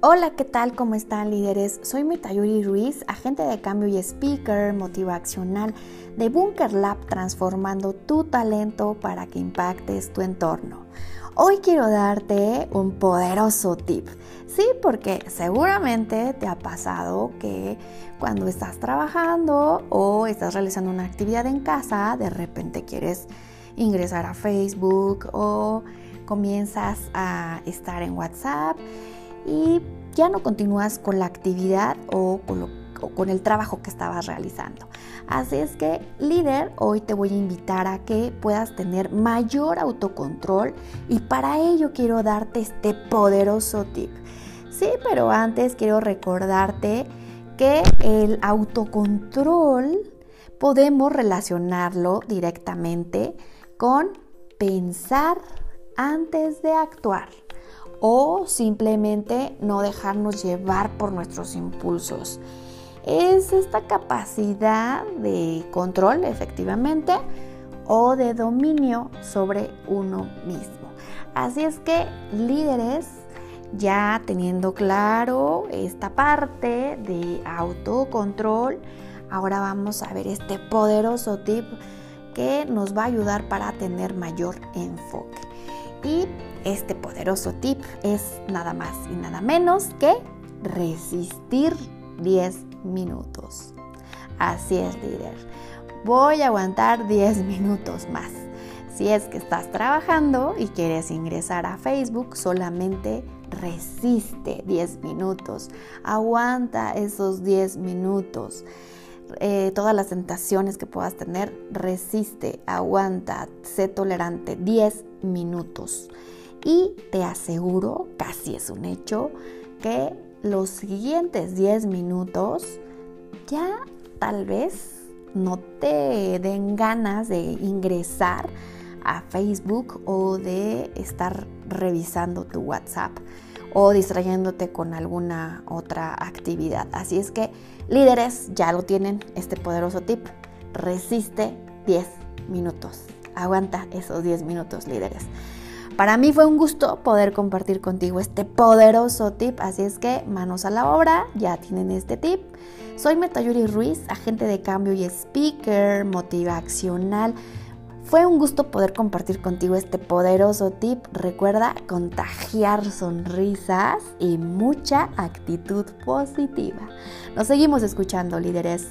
Hola, ¿qué tal? ¿Cómo están líderes? Soy Mitayuri Ruiz, agente de cambio y speaker motivacional de Bunker Lab, transformando tu talento para que impactes tu entorno. Hoy quiero darte un poderoso tip. Sí, porque seguramente te ha pasado que cuando estás trabajando o estás realizando una actividad en casa, de repente quieres ingresar a Facebook o comienzas a estar en WhatsApp y ya no continúas con la actividad o con, el trabajo que estabas realizando. Así es que, líder, hoy te voy a invitar a que puedas tener mayor autocontrol y para ello quiero darte este poderoso tip. Sí, pero antes quiero recordarte que el autocontrol podemos relacionarlo directamente con pensar antes de actuar o simplemente no dejarnos llevar por nuestros impulsos. Es esta capacidad de control, efectivamente, o de dominio sobre uno mismo. Así es que líderes, ya teniendo claro esta parte de autocontrol, ahora vamos a ver este poderoso tip que nos va a ayudar para tener mayor enfoque. Y este poderoso tip es nada más y nada menos que resistir 10 minutos. Así es, líder. Voy a aguantar 10 minutos más. Si es que estás trabajando y quieres ingresar a Facebook, solamente resiste 10 minutos. Aguanta esos 10 minutos. Eh, todas las tentaciones que puedas tener, resiste, aguanta, sé tolerante 10 minutos. Y te aseguro, casi es un hecho, que los siguientes 10 minutos ya tal vez no te den ganas de ingresar a Facebook o de estar revisando tu WhatsApp o distrayéndote con alguna otra actividad. Así es que líderes ya lo tienen, este poderoso tip. Resiste 10 minutos. Aguanta esos 10 minutos, líderes. Para mí fue un gusto poder compartir contigo este poderoso tip, así es que manos a la obra, ya tienen este tip. Soy Metayuri Ruiz, agente de cambio y speaker motivacional. Fue un gusto poder compartir contigo este poderoso tip. Recuerda contagiar sonrisas y mucha actitud positiva. Nos seguimos escuchando, líderes.